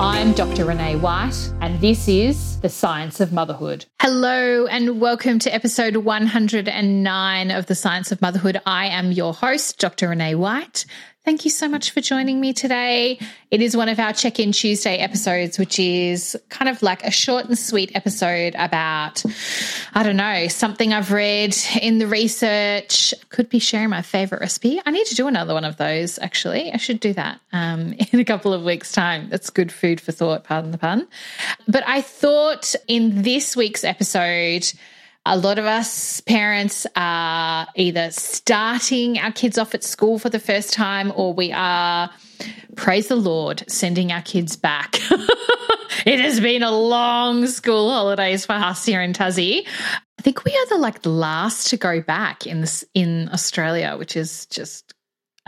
I'm Dr. Renee White, and this is The Science of Motherhood. Hello, and welcome to episode 109 of The Science of Motherhood. I am your host, Dr. Renee White. Thank you so much for joining me today. It is one of our check in Tuesday episodes, which is kind of like a short and sweet episode about, I don't know, something I've read in the research. Could be sharing my favorite recipe. I need to do another one of those, actually. I should do that um, in a couple of weeks' time. That's good food for thought, pardon the pun. But I thought in this week's episode, a lot of us parents are either starting our kids off at school for the first time or we are, praise the Lord, sending our kids back. it has been a long school holidays for us here in Tassie. I think we are the like last to go back in this in Australia, which is just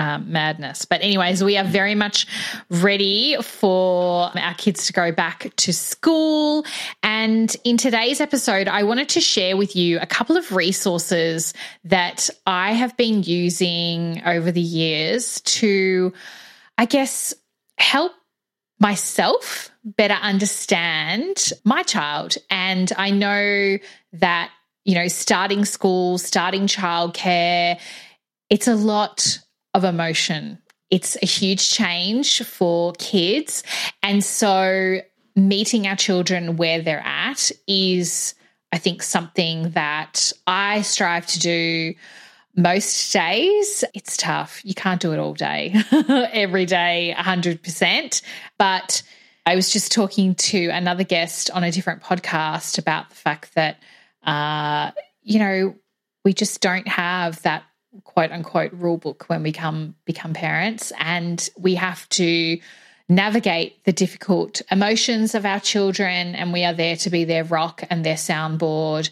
um, madness. But, anyways, we are very much ready for our kids to go back to school. And in today's episode, I wanted to share with you a couple of resources that I have been using over the years to, I guess, help myself better understand my child. And I know that, you know, starting school, starting childcare, it's a lot of emotion. It's a huge change for kids. And so meeting our children where they're at is, I think, something that I strive to do most days. It's tough. You can't do it all day, every day, 100%. But I was just talking to another guest on a different podcast about the fact that, uh, you know, we just don't have that quote unquote rule book when we come become parents. And we have to navigate the difficult emotions of our children and we are there to be their rock and their soundboard.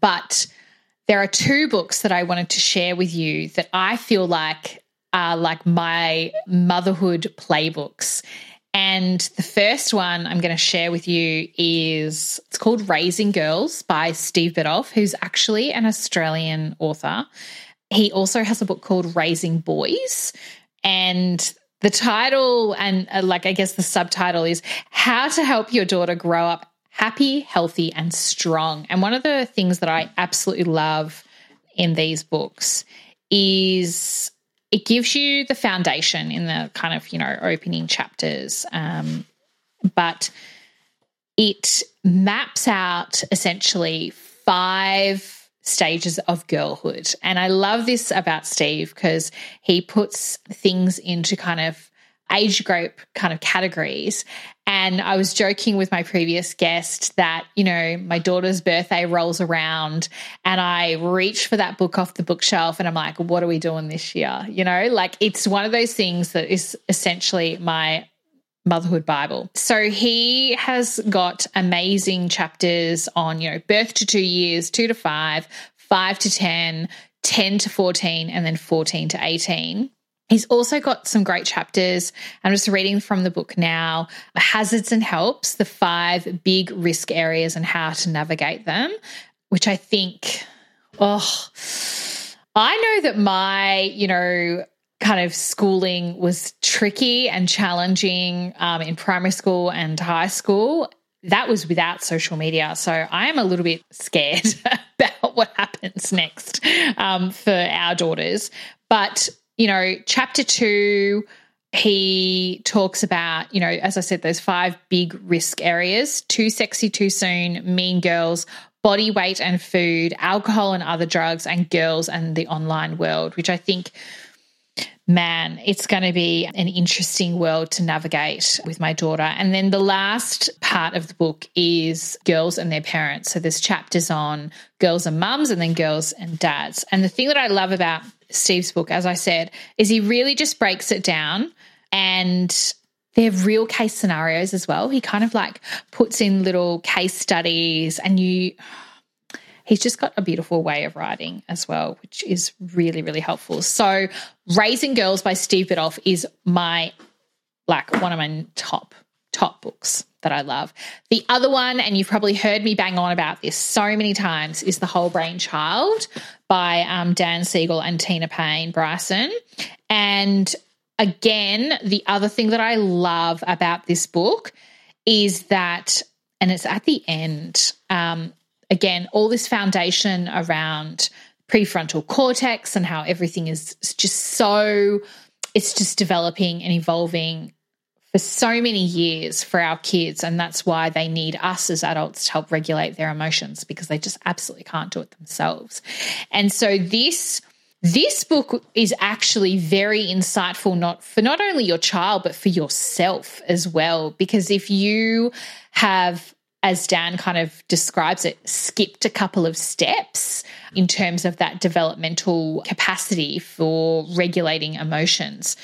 But there are two books that I wanted to share with you that I feel like are like my motherhood playbooks. And the first one I'm going to share with you is it's called Raising Girls by Steve Biddulph, who's actually an Australian author. He also has a book called Raising Boys. And the title and uh, like I guess the subtitle is How to Help Your Daughter Grow Up Happy, Healthy, and Strong. And one of the things that I absolutely love in these books is it gives you the foundation in the kind of, you know, opening chapters. Um, but it maps out essentially five stages of girlhood. And I love this about Steve because he puts things into kind of age group kind of categories. And I was joking with my previous guest that, you know, my daughter's birthday rolls around and I reach for that book off the bookshelf and I'm like, what are we doing this year? You know, like it's one of those things that is essentially my Motherhood Bible. So he has got amazing chapters on, you know, birth to two years, two to five, five to 10, 10 to 14, and then 14 to 18. He's also got some great chapters. I'm just reading from the book now Hazards and Helps, the five big risk areas and how to navigate them, which I think, oh, I know that my, you know, kind of schooling was tricky and challenging um, in primary school and high school. That was without social media. So I am a little bit scared about what happens next um, for our daughters. But, you know, chapter two, he talks about, you know, as I said, those five big risk areas too sexy too soon, mean girls, body weight and food, alcohol and other drugs, and girls and the online world, which I think man, it's going to be an interesting world to navigate with my daughter. And then the last part of the book is girls and their parents. So there's chapters on girls and mums and then girls and dads. And the thing that I love about Steve's book, as I said, is he really just breaks it down and they're real case scenarios as well. He kind of like puts in little case studies and you he's just got a beautiful way of writing as well, which is really, really helpful. So Raising Girls by Steve Biddulph is my like one of my top, top books that I love. The other one, and you've probably heard me bang on about this so many times, is The Whole Brain Child by um, Dan Siegel and Tina Payne Bryson. And again, the other thing that I love about this book is that, and it's at the end, um, again, all this foundation around prefrontal cortex and how everything is just so, it's just developing and evolving for so many years for our kids. And that's why they need us as adults to help regulate their emotions because they just absolutely can't do it themselves. And so this this book is actually very insightful not for not only your child but for yourself as well because if you have as Dan kind of describes it skipped a couple of steps in terms of that developmental capacity for regulating emotions.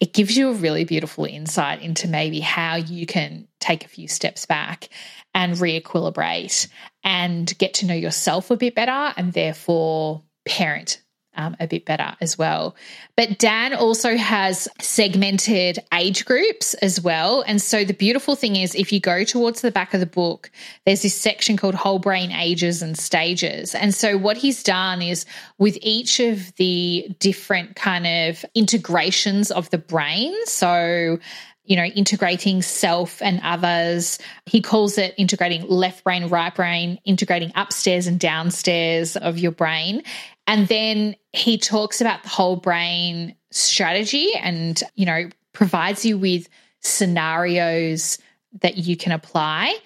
It gives you a really beautiful insight into maybe how you can take a few steps back and re-equilibrate and get to know yourself a bit better and therefore parent um, a bit better as well. But Dan also has segmented age groups as well. And so the beautiful thing is, if you go towards the back of the book, there's this section called Whole Brain Ages and Stages. And so what he's done is with each of the different kind of integrations of the brain. So you know, integrating self and others. He calls it integrating left brain, right brain, integrating upstairs and downstairs of your brain. And then he talks about the whole brain strategy and, you know, provides you with scenarios that you can apply.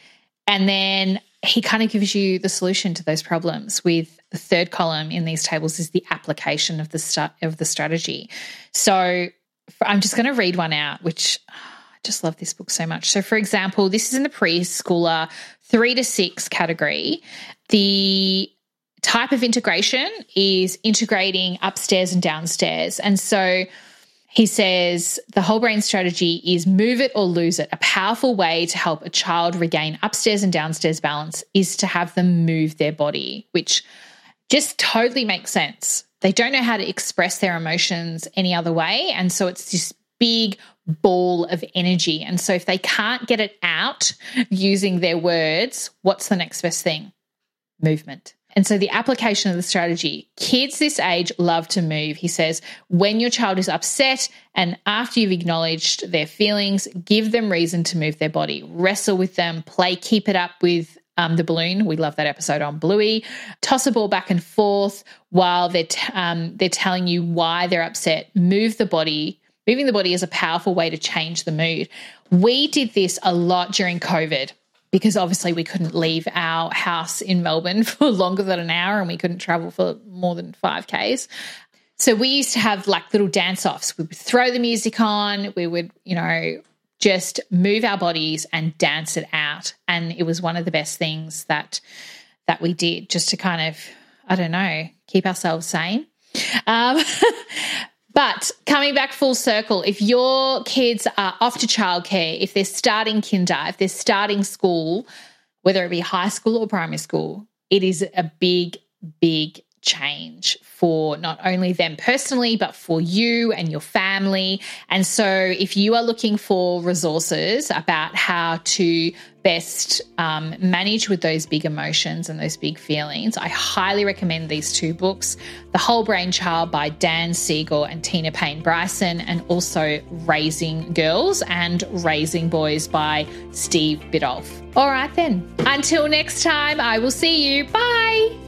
And then he kind of gives you the solution to those problems with the third column in these tables is the application of the st- of the strategy. So I'm just going to read one out which ah, I just love this book so much. So for example, this is in the preschooler 3 to 6 category. The type of integration is integrating upstairs and downstairs. And so he says the whole brain strategy is move it or lose it. A powerful way to help a child regain upstairs and downstairs balance is to have them move their body, which just totally makes sense. They don't know how to express their emotions any other way. And so it's this big ball of energy. And so if they can't get it out using their words, what's the next best thing? Movement. And so the application of the strategy kids this age love to move. He says, when your child is upset and after you've acknowledged their feelings, give them reason to move their body, wrestle with them, play, keep it up with um, the balloon. We love that episode on Bluey. Toss a ball back and forth while they're, t- um, they're telling you why they're upset. Move the body. Moving the body is a powerful way to change the mood. We did this a lot during COVID because obviously we couldn't leave our house in Melbourne for longer than an hour and we couldn't travel for more than 5Ks. So we used to have like little dance offs. We would throw the music on, we would, you know, just move our bodies and dance it out. And it was one of the best things that that we did just to kind of, I don't know, keep ourselves sane. Um, But coming back full circle, if your kids are off to childcare, if they're starting kinder, if they're starting school, whether it be high school or primary school, it is a big, big change for not only them personally, but for you and your family. And so, if you are looking for resources about how to best um, manage with those big emotions and those big feelings, I highly recommend these two books The Whole Brain Child by Dan Siegel and Tina Payne Bryson, and also Raising Girls and Raising Boys by Steve Biddulph. All right, then. Until next time, I will see you. Bye.